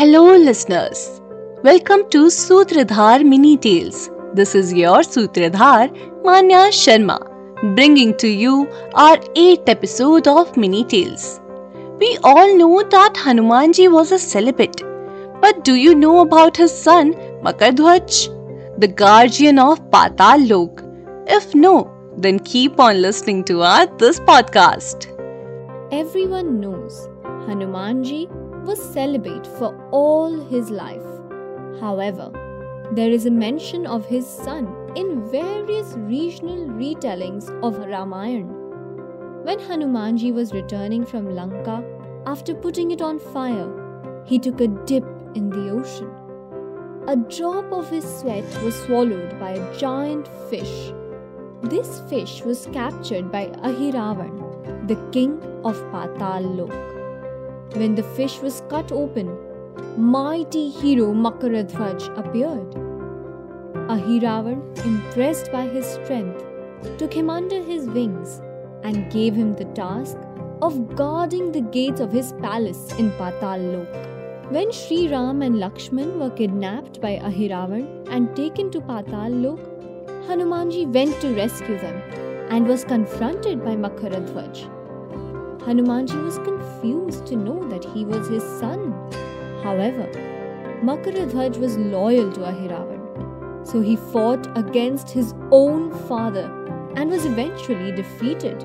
Hello, listeners. Welcome to Sutradhar Mini Tales. This is your Sutradhar, Manya Sharma, bringing to you our 8th episode of Mini Tales. We all know that Hanumanji was a celibate. But do you know about his son, Makardhwaj, the guardian of Patal Lok? If no, then keep on listening to our this podcast. Everyone knows Hanumanji was celibate for all his life. However, there is a mention of his son in various regional retellings of Ramayana. When Hanumanji was returning from Lanka after putting it on fire, he took a dip in the ocean. A drop of his sweat was swallowed by a giant fish. This fish was captured by Ahiravan, the king of Patal Lok. When the fish was cut open, mighty hero Makaradhwaj appeared. Ahiravan, impressed by his strength, took him under his wings and gave him the task of guarding the gates of his palace in Patal Lok. When Sri Ram and Lakshman were kidnapped by Ahiravan and taken to Patal Lok, Hanumanji went to rescue them and was confronted by Makaradhwaj. Hanumanji was confused to know that he was his son. However, Makaradhwaj was loyal to Ahiravan, so he fought against his own father and was eventually defeated.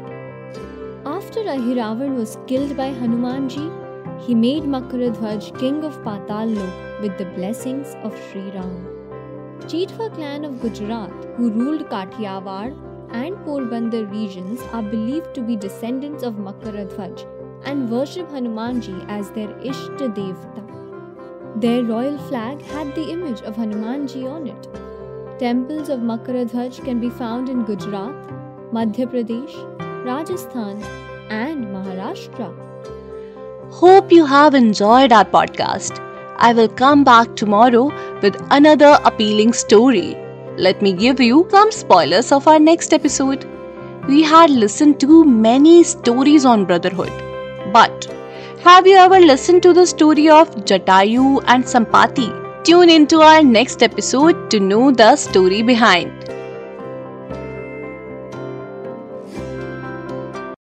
After Ahiravan was killed by Hanumanji, he made Makaradhwaj king of Patal Lok with the blessings of Sri Ram. Jethwa clan of Gujarat, who ruled Kathiawar and Porbandar regions, are believed to be descendants of Makaradhwaj and worship Hanumanji as their Ishta Devta. Their royal flag had the image of Hanumanji on it. Temples of Makaradhwaj can be found in Gujarat, Madhya Pradesh, Rajasthan, and Maharashtra. Hope you have enjoyed our podcast. I will come back tomorrow with another appealing story. Let me give you some spoilers of our next episode. We had listened to many stories on brotherhood, but have you ever listened to the story of Jatayu and Sampati? Tune into our next episode to know the story behind.